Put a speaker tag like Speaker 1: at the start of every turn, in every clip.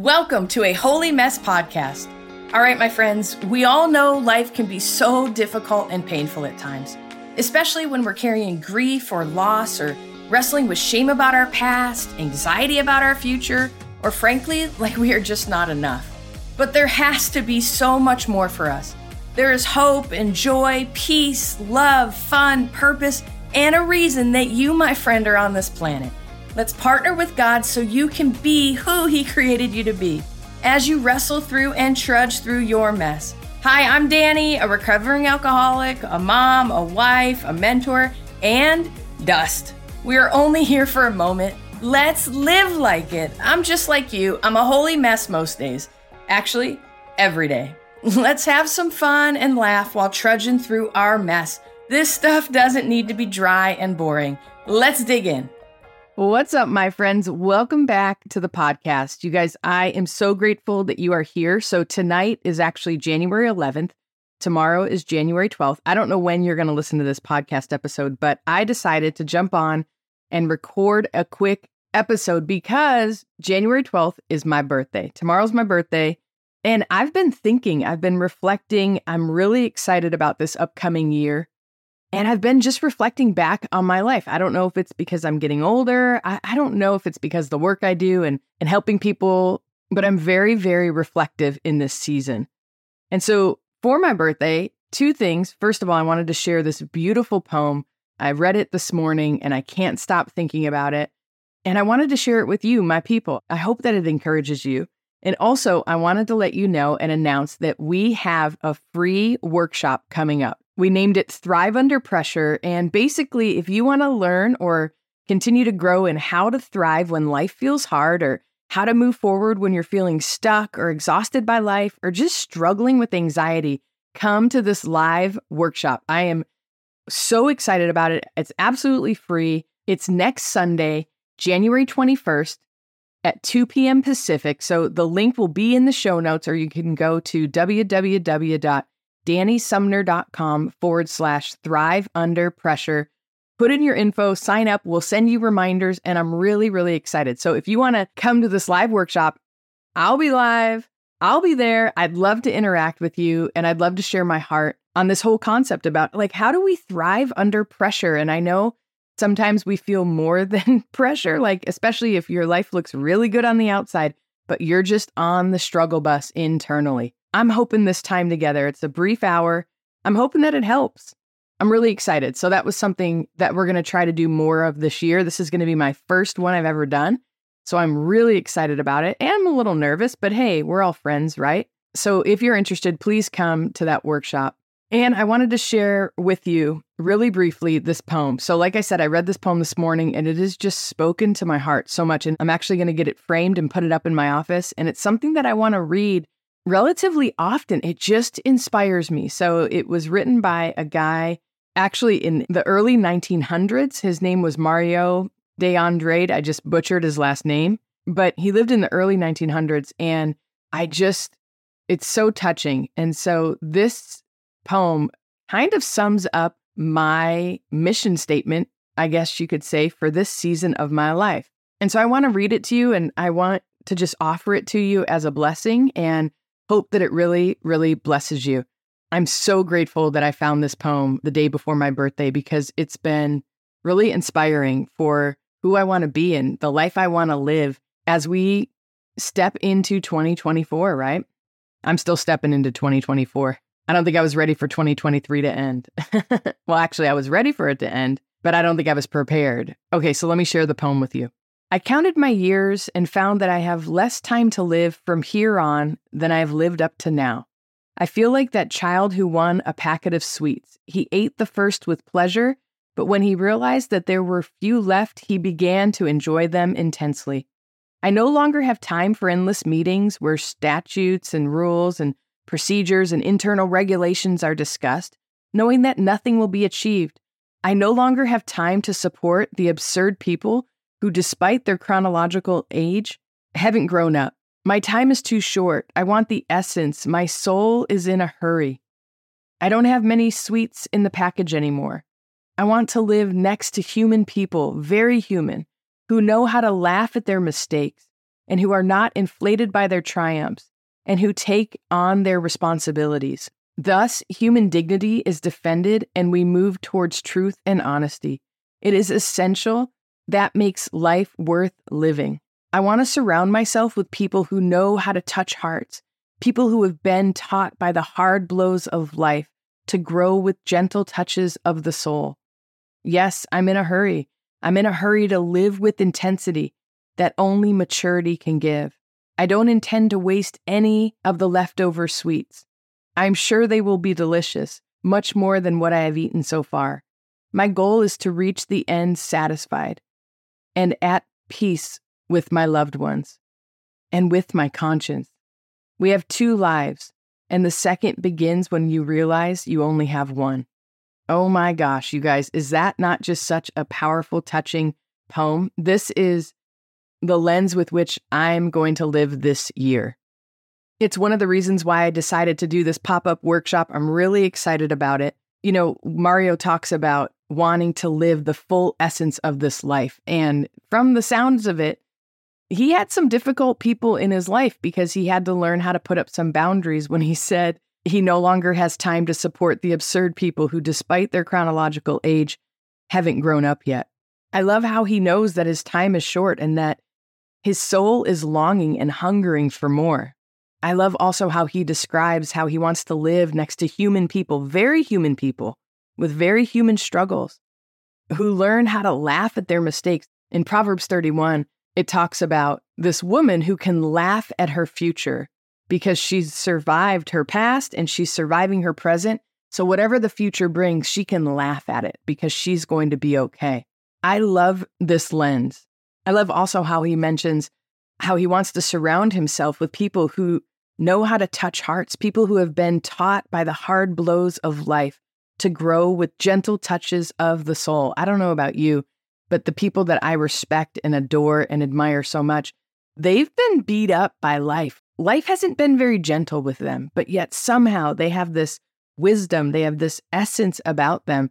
Speaker 1: Welcome to a Holy Mess podcast. All right, my friends, we all know life can be so difficult and painful at times, especially when we're carrying grief or loss or wrestling with shame about our past, anxiety about our future, or frankly, like we are just not enough. But there has to be so much more for us. There is hope and joy, peace, love, fun, purpose, and a reason that you, my friend, are on this planet. Let's partner with God so you can be who He created you to be as you wrestle through and trudge through your mess. Hi, I'm Dani, a recovering alcoholic, a mom, a wife, a mentor, and dust. We are only here for a moment. Let's live like it. I'm just like you. I'm a holy mess most days. Actually, every day. Let's have some fun and laugh while trudging through our mess. This stuff doesn't need to be dry and boring. Let's dig in. What's up, my friends? Welcome back to the podcast. You guys, I am so grateful that you are here. So, tonight is actually January 11th. Tomorrow is January 12th. I don't know when you're going to listen to this podcast episode, but I decided to jump on and record a quick episode because January 12th is my birthday. Tomorrow's my birthday. And I've been thinking, I've been reflecting. I'm really excited about this upcoming year. And I've been just reflecting back on my life. I don't know if it's because I'm getting older. I, I, don't know if it's because the work I do and, and helping people, but I'm very, very reflective in this season. And so for my birthday, two things. First of all, I wanted to share this beautiful poem. I read it this morning and I can't stop thinking about it. And I wanted to share it with you, my people. I hope that it encourages you. And also, I wanted to let you know and announce that we have a free workshop coming up. We named it Thrive Under Pressure. And basically, if you want to learn or continue to grow in how to thrive when life feels hard, or how to move forward when you're feeling stuck or exhausted by life, or just struggling with anxiety, come to this live workshop. I am so excited about it. It's absolutely free. It's next Sunday, January 21st at 2 p.m. Pacific. So the link will be in the show notes, or you can go to www danisumner.com forward slash thrive under pressure. Put in your info, sign up. We'll send you reminders, and I'm really, really excited. So if you want to come to this live workshop, I'll be live. I'll be there. I'd love to interact with you, and I'd love to share my heart on this whole concept about like how do we thrive under pressure? And I know sometimes we feel more than pressure, like especially if your life looks really good on the outside, but you're just on the struggle bus internally. I'm hoping this time together, it's a brief hour. I'm hoping that it helps. I'm really excited. So, that was something that we're going to try to do more of this year. This is going to be my first one I've ever done. So, I'm really excited about it. And I'm a little nervous, but hey, we're all friends, right? So, if you're interested, please come to that workshop. And I wanted to share with you really briefly this poem. So, like I said, I read this poem this morning and it has just spoken to my heart so much. And I'm actually going to get it framed and put it up in my office. And it's something that I want to read relatively often. It just inspires me. So it was written by a guy actually in the early 1900s. His name was Mario de Andrade. I just butchered his last name, but he lived in the early 1900s. And I just, it's so touching. And so this poem kind of sums up my mission statement, I guess you could say, for this season of my life. And so I want to read it to you and I want to just offer it to you as a blessing. And Hope that it really, really blesses you. I'm so grateful that I found this poem the day before my birthday because it's been really inspiring for who I want to be and the life I want to live as we step into 2024, right? I'm still stepping into 2024. I don't think I was ready for 2023 to end. well, actually, I was ready for it to end, but I don't think I was prepared. Okay, so let me share the poem with you. I counted my years and found that I have less time to live from here on than I have lived up to now. I feel like that child who won a packet of sweets. He ate the first with pleasure, but when he realized that there were few left, he began to enjoy them intensely. I no longer have time for endless meetings where statutes and rules and procedures and internal regulations are discussed, knowing that nothing will be achieved. I no longer have time to support the absurd people who, despite their chronological age, haven't grown up. My time is too short. I want the essence. My soul is in a hurry. I don't have many sweets in the package anymore. I want to live next to human people, very human, who know how to laugh at their mistakes and who are not inflated by their triumphs and who take on their responsibilities. Thus, human dignity is defended and we move towards truth and honesty. It is essential that makes life worth living. I want to surround myself with people who know how to touch hearts, people who have been taught by the hard blows of life to grow with gentle touches of the soul. Yes, I'm in a hurry. I'm in a hurry to live with intensity that only maturity can give. I don't intend to waste any of the leftover sweets. I'm sure they will be delicious, much more than what I have eaten so far. My goal is to reach the end satisfied and at peace with my loved ones and with my conscience. We have two lives, and the second begins when you realize you only have one. Oh my gosh, you guys, is that not just such a powerful, touching poem? This is the lens with which I'm going to live this year. It's one of the reasons why I decided to do this pop up workshop. I'm really excited about it. You know, Mario talks about wanting to live the full essence of this life. And from the sounds of it, he had some difficult people in his life because he had to learn how to put up some boundaries when he said he no longer has time to support the absurd people who, despite their chronological age, haven't grown up yet. I love how he knows that his time is short and that his soul is longing and hungering for more. I love also how he describes how he wants to live next to human people, very human people, with very human struggles, who learn how to laugh at their mistakes. In Proverbs 31, it talks about this woman who can laugh at her future because she's survived her past and she's surviving her present. So, whatever the future brings, she can laugh at it because she's going to be okay. I love this lens. I love also how he mentions how he wants to surround himself with people who know how to touch hearts, people who have been taught by the hard blows of life to grow with gentle touches of the soul. I don't know about you, but the people that I respect and adore and admire so much, they've been beat up by life. Life hasn't been very gentle with them, but yet somehow they have this wisdom, they have this essence about them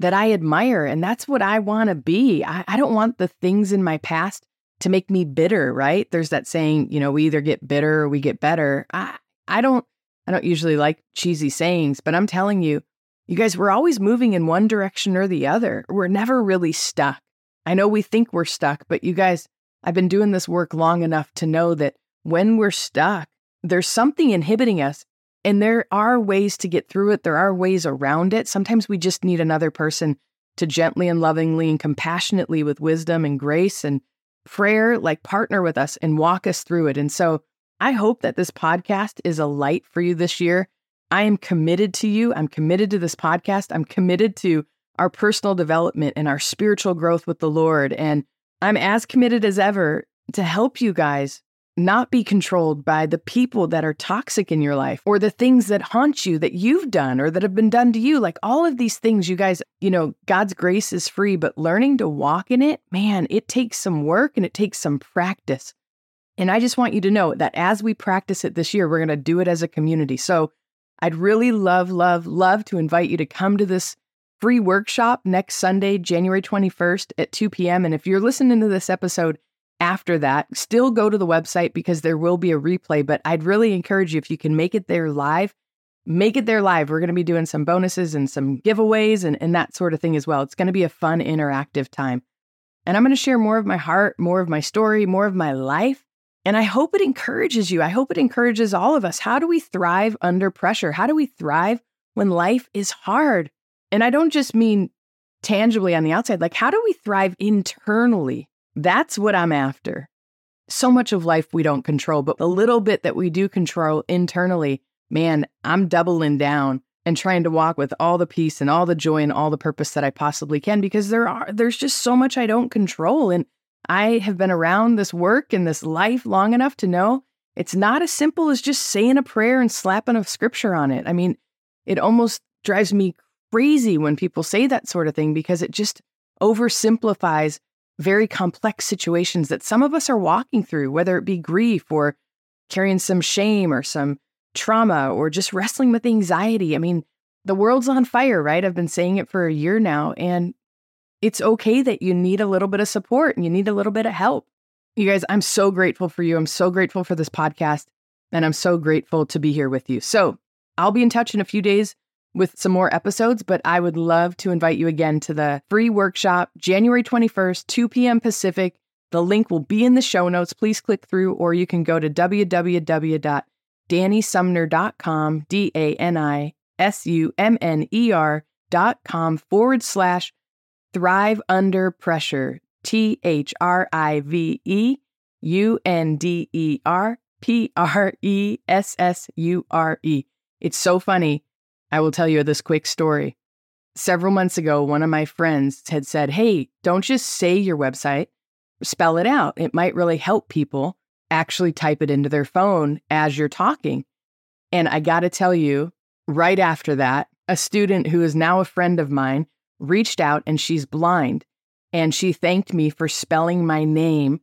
Speaker 1: that I admire. And that's what I want to be. I, I, don't want the things in my past to make me bitter, right? There's that saying, you know, we either get bitter or we get better. I, I don't I don't usually like cheesy sayings, but I'm telling you, you guys, we're always moving in one direction or the other. We're never really stuck. I know we think we're stuck, but you guys, I've been doing this work long enough to know that when we're stuck, there's something inhibiting us. And there are ways to get through it, there are ways around it. Sometimes we just need another person to gently and lovingly and compassionately, with wisdom and grace and prayer, like partner with us and walk us through it. And so I hope that this podcast is a light for you this year. I am committed to you. I'm committed to this podcast. I'm committed to our personal development and our spiritual growth with the Lord. And I'm as committed as ever to help you guys not be controlled by the people that are toxic in your life or the things that haunt you that you've done or that have been done to you. Like all of these things, you guys, you know, God's grace is free, but learning to walk in it, man, it takes some work and it takes some practice. And I just want you to know that as we practice it this year, we're going to do it as a community. So I'd really love, love, love to invite you to come to this free workshop next Sunday, January 21st at 2 p.m. And if you're listening to this episode after that, still go to the website because there will be a replay. But I'd really encourage you if you can make it there live, make it there live. We're going to be doing some bonuses and some giveaways and, and that sort of thing as well. It's going to be a fun, interactive time. And I'm going to share more of my heart, more of my story, more of my life. And I hope it encourages you. I hope it encourages all of us. How do we thrive under pressure? How do we thrive when life is hard? And I don't just mean tangibly on the outside, like, how do we thrive internally? That's what I'm after. So much of life we don't control, but the little bit that we do control internally, man, I'm doubling down and trying to walk with all the peace and all the joy and all the purpose that I possibly can because there are there's just so much I don't control and I have been around this work and this life long enough to know it's not as simple as just saying a prayer and slapping a scripture on it. I mean, it almost drives me crazy when people say that sort of thing because it just oversimplifies very complex situations that some of us are walking through, whether it be grief or carrying some shame or some trauma or just wrestling with anxiety. I mean, the world's on fire, right? I've been saying it for a year now. And it's okay that you need a little bit of support and you need a little bit of help. You guys, I'm so grateful for you. I'm so grateful for this podcast, and I'm so grateful to be here with you. So, I'll be in touch in a few days with some more episodes, but I would love to invite you again to the free workshop January 21st, 2 p.m. Pacific. The link will be in the show notes. Please click through, or you can go to www.danisumner.com, D A N I S U M N E R.com forward slash thrive under pressure. T H R I V E U N D E R P R E S S U R E. It's so funny. I will tell you this quick story. Several months ago, one of my friends had said, Hey, don't just say your website, spell it out. It might really help people actually type it into their phone as you're talking. And I got to tell you, right after that, a student who is now a friend of mine reached out and she's blind and she thanked me for spelling my name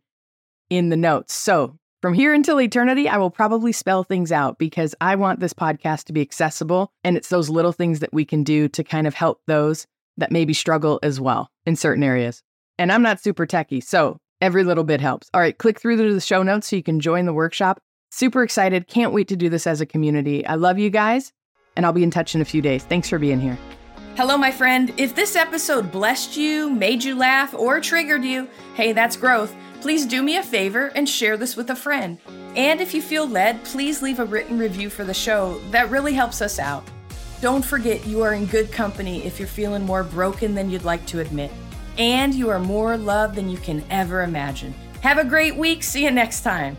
Speaker 1: in the notes. So from here until eternity, I will probably spell things out because I want this podcast to be accessible. And it's those little things that we can do to kind of help those that maybe struggle as well in certain areas. And I'm not super techy, so every little bit helps. All right, click through to the show notes so you can join the workshop. Super excited. Can't wait to do this as a community. I love you guys, and I'll be in touch in a few days. Thanks for being here. Hello, my friend. If this episode blessed you, made you laugh, or triggered you, hey, that's growth. Please do me a favor and share this with a friend. And if you feel led, please leave a written review for the show. That really helps us out. Don't forget you are in good company if you're feeling more broken than you'd like to admit. And you are more loved than you can ever imagine. Have a great week. See you next time.